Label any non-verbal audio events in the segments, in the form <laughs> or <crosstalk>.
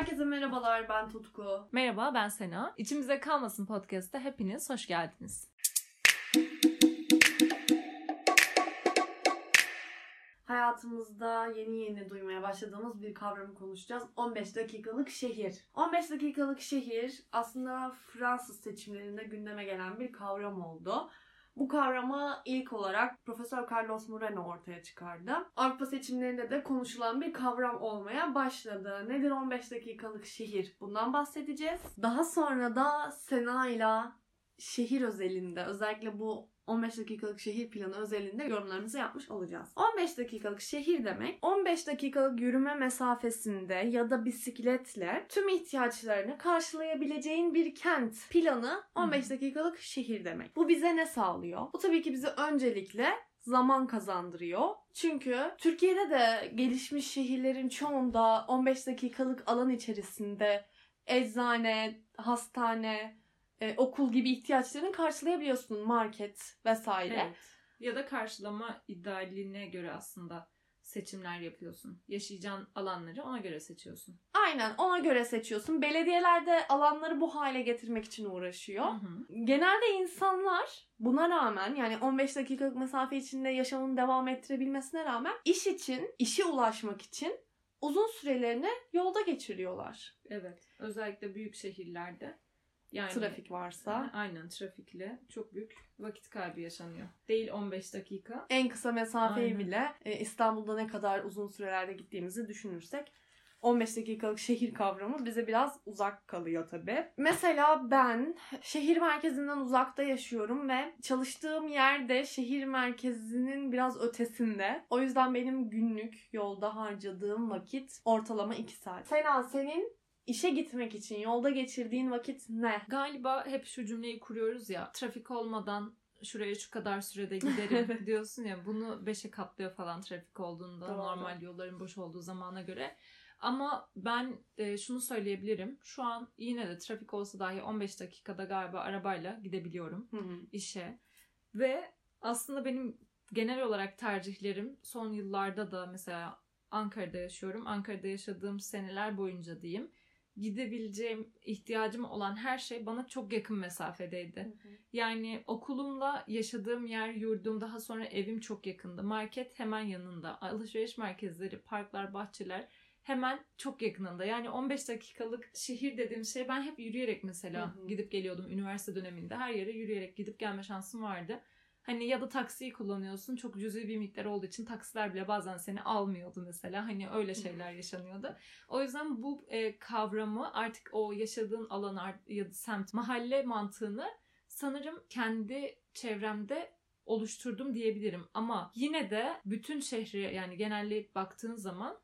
Herkese merhabalar ben Tutku. Merhaba ben Sena. İçimize kalmasın podcast'te hepiniz hoş geldiniz. Hayatımızda yeni yeni duymaya başladığımız bir kavramı konuşacağız. 15 dakikalık şehir. 15 dakikalık şehir aslında Fransız seçimlerinde gündeme gelen bir kavram oldu. Bu kavramı ilk olarak Profesör Carlos Moreno ortaya çıkardı. Avrupa seçimlerinde de konuşulan bir kavram olmaya başladı. Nedir 15 dakikalık şehir? Bundan bahsedeceğiz. Daha sonra da Sena ile şehir özelinde özellikle bu 15 dakikalık şehir planı özelinde yorumlarımızı yapmış olacağız. 15 dakikalık şehir demek 15 dakikalık yürüme mesafesinde ya da bisikletle tüm ihtiyaçlarını karşılayabileceğin bir kent planı 15 dakikalık şehir demek. Bu bize ne sağlıyor? Bu tabii ki bize öncelikle zaman kazandırıyor. Çünkü Türkiye'de de gelişmiş şehirlerin çoğunda 15 dakikalık alan içerisinde eczane, hastane, e, okul gibi ihtiyaçlarını karşılayabiliyorsun market vesaire. Evet. Ya da karşılama idealine göre aslında seçimler yapıyorsun. Yaşayacağın alanları ona göre seçiyorsun. Aynen ona göre seçiyorsun. Belediyeler de alanları bu hale getirmek için uğraşıyor. Hı hı. Genelde insanlar buna rağmen yani 15 dakikalık mesafe içinde yaşamını devam ettirebilmesine rağmen iş için, işe ulaşmak için uzun sürelerini yolda geçiriyorlar. Evet. Özellikle büyük şehirlerde. Yani Trafik varsa. Aynen trafikle çok büyük vakit kaybı yaşanıyor. Değil 15 dakika. En kısa mesafeyi Aynen. bile e, İstanbul'da ne kadar uzun sürelerde gittiğimizi düşünürsek 15 dakikalık <laughs> şehir kavramı bize biraz uzak kalıyor tabii. Mesela ben şehir merkezinden uzakta yaşıyorum ve çalıştığım yerde şehir merkezinin biraz ötesinde. O yüzden benim günlük yolda harcadığım vakit ortalama 2 saat. Sena senin işe gitmek için yolda geçirdiğin vakit ne? Galiba hep şu cümleyi kuruyoruz ya. Trafik olmadan şuraya şu kadar sürede <laughs> giderim diyorsun ya. Bunu beşe katlıyor falan trafik olduğunda. Doğru. Normal yolların boş olduğu zamana göre. Ama ben e, şunu söyleyebilirim. Şu an yine de trafik olsa dahi 15 dakikada galiba arabayla gidebiliyorum Hı hı. işe. Ve aslında benim genel olarak tercihlerim son yıllarda da mesela Ankara'da yaşıyorum. Ankara'da yaşadığım seneler boyunca diyeyim. Gidebileceğim, ihtiyacım olan her şey bana çok yakın mesafedeydi. Yani okulumla yaşadığım yer, yurdum, daha sonra evim çok yakındı. Market hemen yanında. Alışveriş merkezleri, parklar, bahçeler hemen çok yakınında. Yani 15 dakikalık şehir dediğim şey ben hep yürüyerek mesela Hı hı. gidip geliyordum üniversite döneminde. Her yere yürüyerek gidip gelme şansım vardı. Hani ya da taksiyi kullanıyorsun. Çok cüzi bir miktar olduğu için taksiler bile bazen seni almıyordu mesela. Hani öyle şeyler yaşanıyordu. O yüzden bu e, kavramı artık o yaşadığın alan ya da semt, mahalle mantığını sanırım kendi çevremde oluşturdum diyebilirim. Ama yine de bütün şehri yani genelleyip baktığın zaman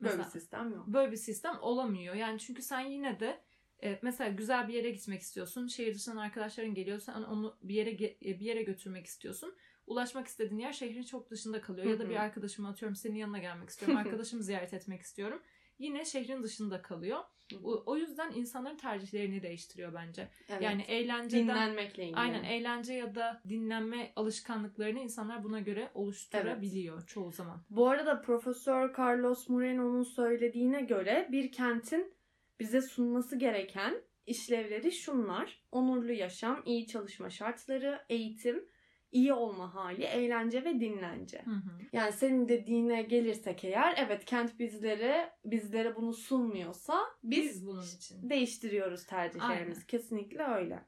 Böyle bir mesela sistem yok. böyle bir sistem olamıyor. Yani çünkü sen yine de e, mesela güzel bir yere gitmek istiyorsun. Şehir dışından arkadaşların geliyor. Sen onu bir yere e, bir yere götürmek istiyorsun. Ulaşmak istediğin yer şehrin çok dışında kalıyor. Ya Hı da bir arkadaşımı atıyorum senin yanına gelmek istiyorum. <laughs> Arkadaşımı ziyaret etmek istiyorum. Yine şehrin dışında kalıyor. O, o yüzden insanların tercihlerini değiştiriyor bence. Evet. Yani eğlenceden dinlenmekle ilgili. aynen eğlence ya da dinlenme alışkanlıklarını insanlar buna göre oluşturabiliyor çoğu zaman. Bu arada Profesör Carlos Moreno'nun söylediğine göre bir kentin bize sunması gereken işlevleri şunlar. Onurlu yaşam, iyi çalışma şartları, eğitim, iyi olma hali, eğlence ve dinlence. Hı hı. Yani senin dediğine gelirsek eğer evet kent bizlere bizlere bunu sunmuyorsa biz, Biz bunun için. değiştiriyoruz tercihlerimizi. Aynen. Kesinlikle öyle.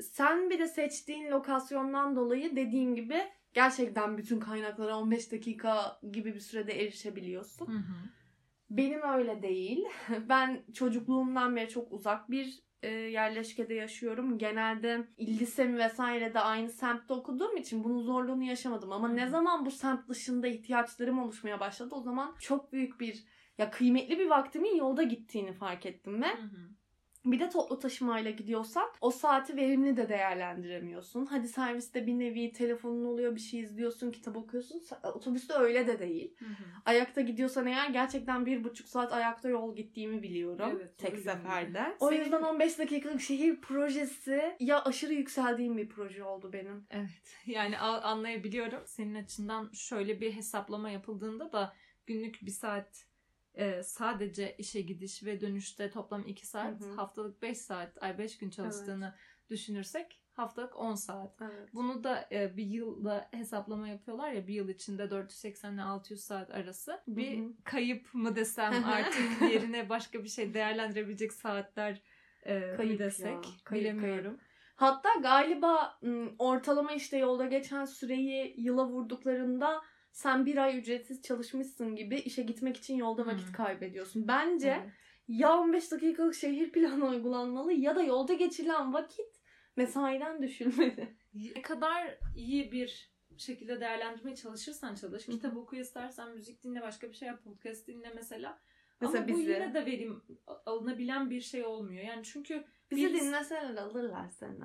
Sen bir de seçtiğin lokasyondan dolayı dediğin gibi gerçekten bütün kaynaklara 15 dakika gibi bir sürede erişebiliyorsun. Hı hı. Benim öyle değil. <laughs> Ben çocukluğumdan beri çok uzak bir e, yerleşkede yaşıyorum. Genelde lisemi vesaire de aynı semtte okuduğum için bunun zorluğunu yaşamadım. Ama ne zaman bu semt dışında ihtiyaçlarım oluşmaya başladı o zaman çok büyük bir ya kıymetli bir vaktimin yolda gittiğini fark ettim ve Hı hı. Bir de toplu taşımayla gidiyorsan o saati verimli de değerlendiremiyorsun. Hadi serviste bir nevi telefonun oluyor bir şey izliyorsun kitap okuyorsun. Otobüste öyle de değil. Hı hı. Ayakta gidiyorsan eğer gerçekten bir buçuk saat ayakta yol gittiğimi biliyorum. Evet, tek seferde. oluyor. O Senin- yüzden 15 dakikalık şehir projesi ya aşırı yükseldiğim bir proje oldu benim. Evet. Yani anlayabiliyorum. Senin açından şöyle bir hesaplama yapıldığında da günlük bir saat e, sadece işe gidiş ve dönüşte toplam 2 saat, Hı hı. haftalık 5 saat, ay 5 gün çalıştığını düşünürsek haftalık 10 saat. Evet. Bunu da e, bir yılda hesaplama yapıyorlar ya bir yıl içinde 480 ile 600 saat arası. Bir Hı hı. kayıp mı desem <laughs> artık yerine başka bir şey değerlendirebilecek saatler e, mi Kayıp ya, desek kayıp, bilemiyorum. Hatta galiba ortalama işte yolda geçen süreyi yıla vurduklarında sen bir ay ücretsiz çalışmışsın gibi işe gitmek için yolda vakit Hmm. kaybediyorsun. Bence Evet. ya 15 dakikalık şehir planı uygulanmalı ya da yolda geçirilen vakit mesaiden düşülmeli. <laughs> Ne kadar iyi bir şekilde değerlendirmeye çalışırsan çalış. Kitap oku istersen, müzik dinle, başka bir şey yap, podcast dinle mesela. Mesela Ama bu bizi. yine de verim alınabilen bir şey olmuyor. Yani çünkü Bizi Biz- dinleseler alırlar seni.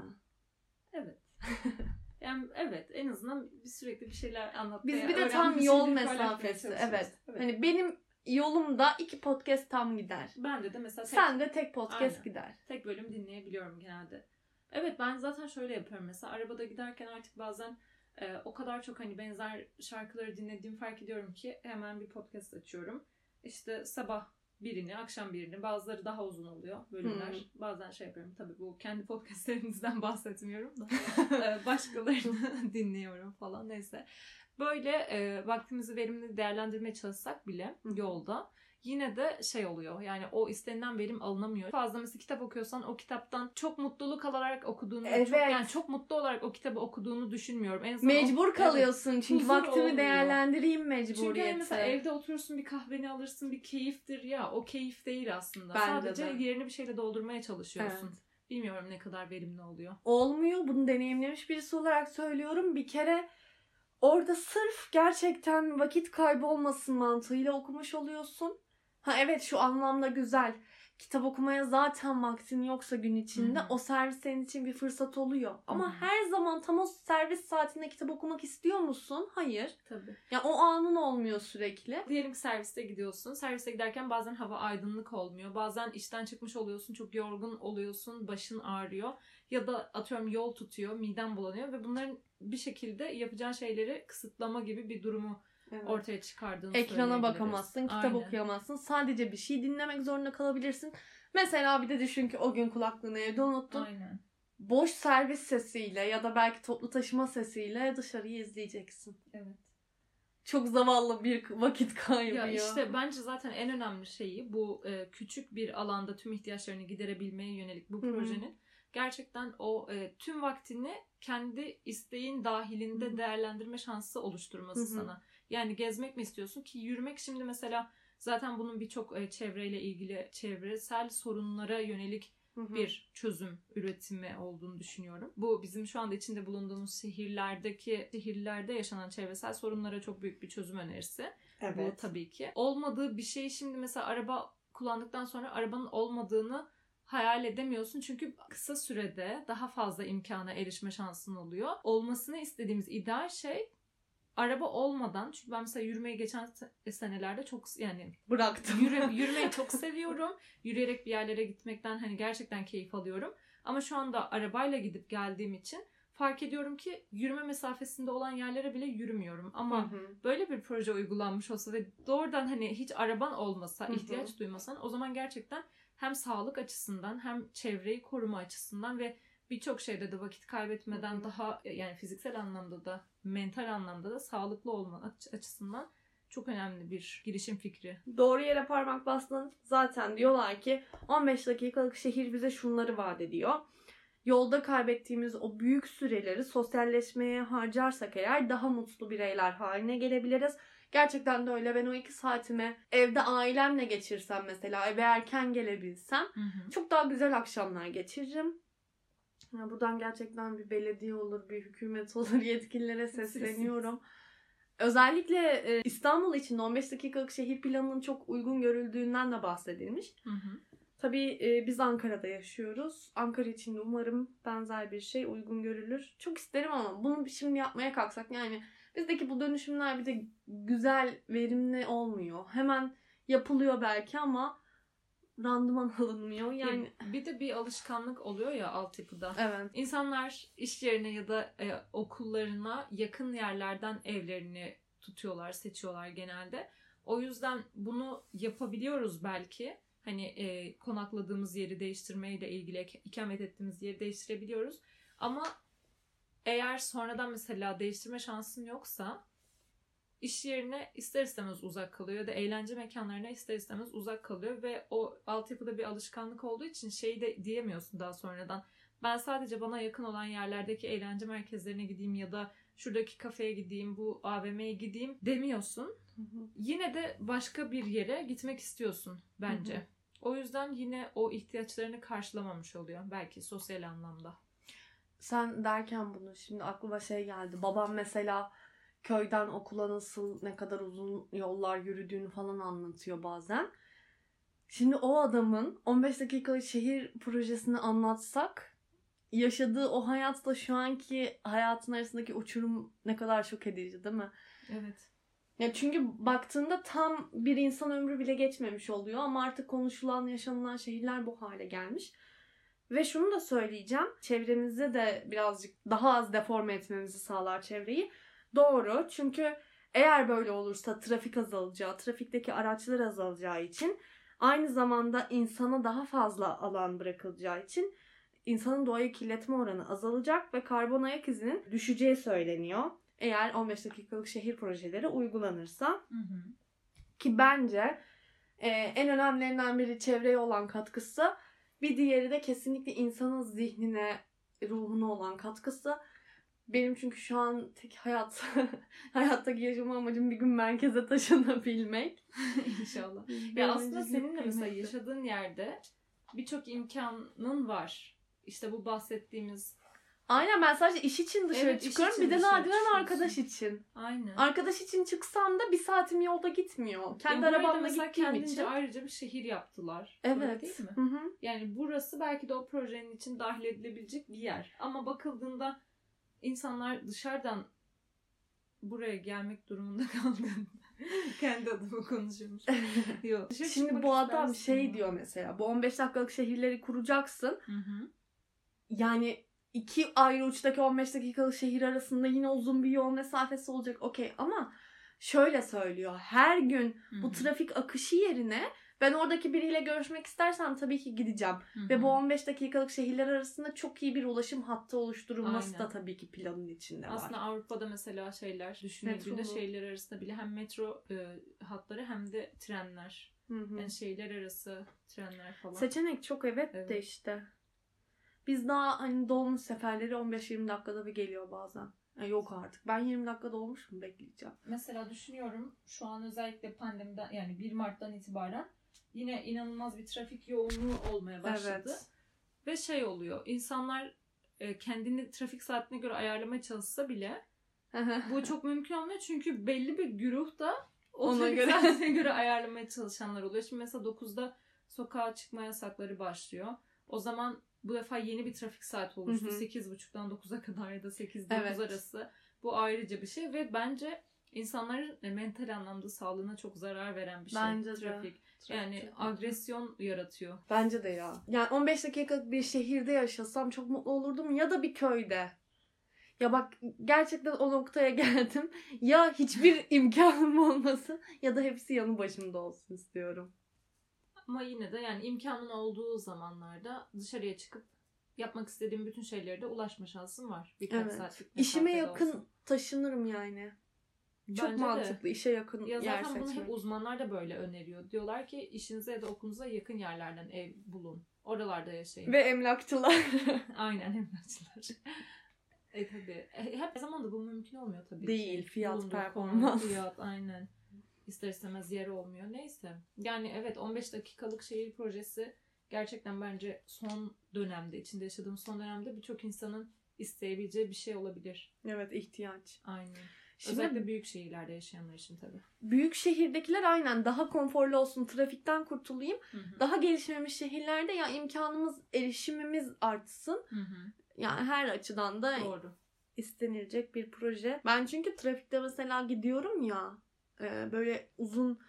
evet. <laughs> yani evet en azından sürekli bir şeyler anlatmaya Biz bir de tam yol mesafesi. çalışıyoruz. Evet. Hani benim yolumda iki podcast tam gider. ben de de mesela tek, Sen de tek podcast Aynen. gider. tek bölüm dinleyebiliyorum genelde. Evet ben zaten şöyle yapıyorum mesela arabada giderken artık bazen e, o kadar çok hani benzer şarkıları dinlediğimi fark ediyorum ki hemen bir podcast açıyorum. İşte sabah birini, akşam birini, bazıları daha uzun oluyor bölümler. Hmm. Bazen şey yapıyorum. Tabii bu kendi podcastlerimizden <laughs> bahsetmiyorum da. <laughs> e, başkalarını <laughs> dinliyorum falan neyse. Böyle e, vaktimizi verimli değerlendirmeye çalışsak bile yolda yine de şey oluyor. Yani o istenilen verim alınamıyor. Fazla mesela kitap okuyorsan o kitaptan çok mutluluk alarak okuduğunu, Evet. çok, yani çok mutlu olarak o kitabı okuduğunu düşünmüyorum. En azından o- Mecbur Evet. kalıyorsun çünkü vaktimi olmuyor. değerlendireyim Çünkü mecburiyeti. hani mesela evde oturursun bir kahveni alırsın bir keyiftir ya o keyif değil aslında. Bence Sadece de. yerini bir şeyle doldurmaya çalışıyorsun. Evet. Bilmiyorum ne kadar verimli oluyor. olmuyor. Bunu deneyimlemiş birisi olarak söylüyorum. Bir kere orada sırf gerçekten vakit kaybı olmasın mantığıyla okumuş oluyorsun. Ha evet şu anlamda güzel. Kitap okumaya zaten vaktin yoksa gün içinde Hı hı. o servis senin için bir fırsat oluyor. Ama Hı hı. her zaman tam o servis saatinde kitap okumak istiyor musun? Hayır. Tabii. Ya o anın olmuyor sürekli. Diyelim ki serviste gidiyorsun. Serviste giderken bazen hava aydınlık olmuyor. Bazen işten çıkmış oluyorsun. Çok yorgun oluyorsun. Başın ağrıyor. Ya da atıyorum yol tutuyor. Miden bulanıyor. Ve bunların bir şekilde yapacağın şeyleri kısıtlama gibi bir durumu ortaya çıkardığını Ekrana bakamazsın, kitap Aynen. okuyamazsın. Sadece bir şey dinlemek zorunda kalabilirsin. Mesela bir de düşün ki o gün kulaklığını evde unuttun. Aynen. Boş servis sesiyle ya da belki toplu taşıma sesiyle dışarıyı izleyeceksin. Evet. Çok zavallı bir vakit kaybı Ya ya. işte bence zaten en önemli şeyi bu e, küçük bir alanda tüm ihtiyaçlarını giderebilmeye yönelik bu Hı hı. projenin gerçekten o e, tüm vaktini kendi isteğin dahilinde Hı hı. değerlendirme şansı oluşturması Hı hı. sana. Yani gezmek mi istiyorsun ki yürümek şimdi mesela zaten bunun birçok e, çevreyle ilgili çevresel sorunlara yönelik bir çözüm üretimi olduğunu düşünüyorum. Bu bizim şu anda içinde bulunduğumuz şehirlerdeki şehirlerde yaşanan çevresel sorunlara çok büyük bir çözüm önerisi. Bu evet. tabii ki. Olmadığı bir şeyi şimdi mesela araba kullandıktan sonra arabanın olmadığını hayal edemiyorsun. Çünkü kısa sürede daha fazla imkana erişme şansın oluyor. Olmasını istediğimiz ideal şey araba olmadan çünkü ben mesela yürümeye geçen se- senelerde çok yani Bıraktım. Yürü, <laughs> yürümeyi çok seviyorum. Yürüyerek bir yerlere gitmekten hani gerçekten keyif alıyorum. Ama şu anda arabayla gidip geldiğim için fark ediyorum ki yürüme mesafesinde olan yerlere bile yürümüyorum. Hı Ama hı. böyle bir proje uygulanmış olsa ve doğrudan hani hiç araban olmasa, Hı hı. ihtiyaç duymasan o zaman gerçekten hem sağlık açısından hem çevreyi koruma açısından ve birçok şeyde de vakit kaybetmeden Hı hı. daha yani fiziksel anlamda da mental anlamda da sağlıklı olma aç- açısından çok önemli bir girişim fikri. Doğru yere parmak bastın. Zaten diyorlar ki 15 dakikalık şehir bize şunları vaat ediyor. Yolda kaybettiğimiz o büyük süreleri sosyalleşmeye harcarsak eğer daha mutlu bireyler haline gelebiliriz. Gerçekten de öyle. Ben o iki saatimi evde ailemle geçirsem mesela eve erken gelebilsem çok daha güzel akşamlar geçiririm. Ya buradan gerçekten bir belediye olur, bir hükümet <laughs> olur yetkililere sesleniyorum. Özellikle e, İstanbul için de 15 dakikalık şehir planının çok uygun görüldüğünden de bahsedilmiş. Hı hı. Tabii e, biz Ankara'da yaşıyoruz. Ankara için de umarım benzer bir şey uygun görülür. Çok isterim ama bunu şimdi yapmaya kalksak yani bizdeki bu dönüşümler bir de güzel, verimli olmuyor. Hemen yapılıyor belki ama randıman <laughs> alınmıyor. Yani bir de bir alışkanlık oluyor ya altyapıda. evet. İnsanlar iş yerine ya da e, okullarına yakın yerlerden evlerini tutuyorlar, seçiyorlar genelde. O yüzden bunu yapabiliyoruz belki. Hani e, konakladığımız yeri değiştirmeyle ilgili ikamet ettiğimiz yeri değiştirebiliyoruz. Ama eğer sonradan mesela değiştirme şansın yoksa iş yerine ister istemez uzak kalıyor ya da eğlence mekanlarına ister istemez uzak kalıyor ve o altyapıda bir alışkanlık olduğu için şey de diyemiyorsun daha sonradan. Ben sadece bana yakın olan yerlerdeki eğlence merkezlerine gideyim ya da şuradaki kafeye gideyim, bu AVM'ye gideyim demiyorsun. Yine de başka bir yere gitmek istiyorsun bence. Hı hı. O yüzden yine o ihtiyaçlarını karşılamamış oluyor belki sosyal anlamda. Sen derken bunu şimdi aklıma şey geldi. Babam mesela köyden okula nasıl ne kadar uzun yollar yürüdüğünü falan anlatıyor bazen. Şimdi o adamın 15 dakikalık şehir projesini anlatsak yaşadığı o hayatla şu anki hayatın arasındaki uçurum ne kadar şok edici değil mi? Evet. Ya çünkü baktığında tam bir insan ömrü bile geçmemiş oluyor ama artık konuşulan, yaşanılan şehirler bu hale gelmiş. Ve şunu da söyleyeceğim. Çevremizde de birazcık daha az deforme etmemizi sağlar çevreyi. Doğru. Çünkü eğer böyle olursa trafik azalacağı, trafikteki araçlar azalacağı için aynı zamanda insana daha fazla alan bırakılacağı için insanın doğayı kirletme oranı azalacak ve karbon ayak izinin düşeceği söyleniyor. Eğer 15 dakikalık şehir projeleri uygulanırsa Hı hı. ki bence e, en önemlilerinden biri çevreye olan katkısı bir diğeri de kesinlikle insanın zihnine, ruhuna olan katkısı. Benim çünkü şu an tek hayat <laughs> hayattaki yaşama amacım bir gün merkeze taşınabilmek. <laughs> İnşallah. Benim Ya aslında senin de mesela yaşadığın yerde birçok imkanın var. İşte bu bahsettiğimiz Aynen ben sadece iş için dışarı Evet, çıkıyorum. için Bir de nadiren arkadaş için. aynen. Arkadaş için çıksam da bir saatim yolda gitmiyor. Kendi Ya burayı da arabamla gittiğim için. ayrıca bir şehir yaptılar. Öyle Evet. değil mi? Hı hı. Yani burası belki de o projenin için dahil edilebilecek bir yer. Ama bakıldığında insanlar dışarıdan buraya gelmek durumunda <laughs> kaldığında kendi adıma konuşuyormuş. <laughs> Yok. Dışarı Şimdi bu adam şey ya. diyor mesela. Bu 15 dakikalık şehirleri kuracaksın. Hı hı. Yani iki ayrı uçtaki 15 dakikalık şehir arasında yine uzun bir yol mesafesi olacak. Okey ama şöyle söylüyor. Her gün bu trafik akışı yerine ben oradaki biriyle görüşmek istersem tabii ki gideceğim. Hı Ve bu 15 dakikalık şehirler arasında çok iyi bir ulaşım hattı oluşturulması Aynen. da tabii ki planın içinde var. Aslında Avrupa'da mesela şeyler düşünüldüğünde şehirler arasında bile hem metro e, hatları hem de trenler. Hı hı. Yani şehirler arası trenler falan. Seçenek çok evet, de Evet. işte. Biz daha hani dolmuş seferleri 15-20 dakikada bir geliyor bazen. Ya yok artık. Ben 20 dakika dolmuş mu bekleyeceğim. Mesela düşünüyorum şu an özellikle pandemiden yani 1 Mart'tan itibaren yine inanılmaz bir trafik yoğunluğu olmaya başladı. Evet. Ve şey oluyor insanlar e, kendini trafik saatine göre ayarlamaya çalışsa bile <laughs> bu çok mümkün olmuyor çünkü belli bir güruh da o Ona göre. saatine göre ayarlamaya çalışanlar oluyor. Şimdi mesela 9'da sokağa çıkma yasakları başlıyor. O zaman bu defa yeni bir trafik saati oluştu. Hı hı. 8.30'dan 9'a kadar ya da 8-9 Evet. arası. Bu ayrıca bir şey ve bence insanların e, mental anlamda sağlığına çok zarar veren bir şey. Bence de. trafik. Trafik Yani kötü. agresyon yaratıyor. Bence de ya. Yani 15 dakikalık bir şehirde yaşasam çok mutlu olurdum ya da bir köyde. Ya bak gerçekten o noktaya <laughs> geldim. Ya hiçbir <laughs> imkanım olmasın ya da hepsi yanı başımda olsun istiyorum. Ama yine de yani imkanın olduğu zamanlarda dışarıya çıkıp yapmak istediğim bütün şeylere de ulaşma şansın var. Birkaç Evet. saatlik İşime yakın olsa. taşınırım yani. Çok Bence de. mantıklı işe yakın Ya yer zaten bunu hep uzmanlar da böyle öneriyor. Diyorlar ki işinize ya da okulunuza yakın yerlerden ev bulun. Oralarda yaşayın. Ve emlakçılar. <laughs> Aynen emlakçılar. e tabi. Hep zaman da bu mümkün olmuyor tabii Değil, ki. fiyat, Bulunduğu performans. konum, Fiyat aynen. İster istemez yer olmuyor. Neyse. Yani evet 15 dakikalık şehir projesi gerçekten bence son dönemde, içinde yaşadığım son dönemde birçok insanın isteyebileceği bir şey olabilir. evet ihtiyaç. Aynen. Şimdi Özellikle büyük şehirlerde yaşayanlar için tabii. büyük şehirdekiler aynen daha konforlu olsun, trafikten kurtulayım. Hı hı. Daha gelişmemiş şehirlerde ya imkanımız, erişimimiz artsın. Hı hı. Yani her açıdan da Doğru. istenilecek bir proje. Ben çünkü trafikte mesela gidiyorum ya e, böyle uzun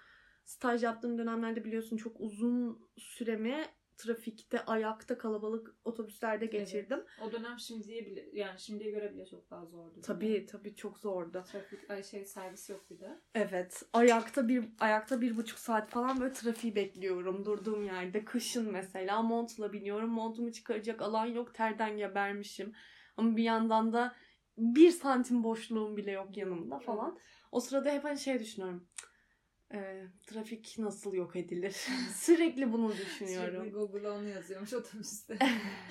staj yaptığım dönemlerde biliyorsun çok uzun süremi trafikte, ayakta, kalabalık otobüslerde geçirdim. O dönem şimdiye bile yani şimdiye göre bile çok daha zordu. Tabii tabii çok zordu. Trafik ay şey servis yok bir de. Evet. Ayakta bir ayakta bir buçuk saat falan böyle trafiği bekliyorum durduğum yerde. Kışın mesela montla biniyorum. Montumu çıkaracak alan yok. Terden gebermişim. Ama bir yandan da bir santim boşluğum bile yok yanımda falan. O sırada hep hani şey düşünüyorum. "Cık, e, trafik nasıl yok edilir? <laughs> Sürekli bunu Sürekli düşünüyorum. Google'a onu yazıyormuş otobüste.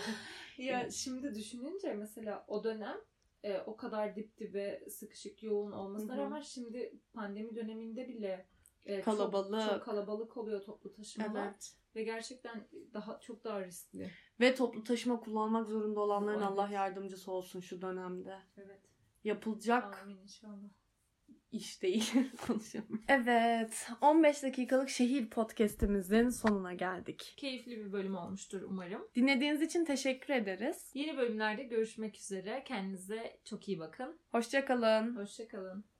<laughs> ya şimdi düşününce mesela o dönem e, o kadar dip dibe sıkışık yoğun olmasına Hı hı. rağmen şimdi pandemi döneminde bile e, çok- Kalabalık. Çok, kalabalık oluyor toplu taşımalar Evet. ve gerçekten daha çok daha riskli. Ve toplu taşıma kullanmak zorunda olanların Evet. Allah yardımcısı olsun şu dönemde. Evet. Yapılacak Amin inşallah. İş değil. <laughs> Konuşamıyorum. Evet. 15 dakikalık şehir podcast'imizin sonuna geldik. Keyifli bir bölüm olmuştur umarım. Dinlediğiniz için teşekkür ederiz. Yeni bölümlerde görüşmek üzere. Kendinize çok iyi bakın. Hoşçakalın. Hoşçakalın.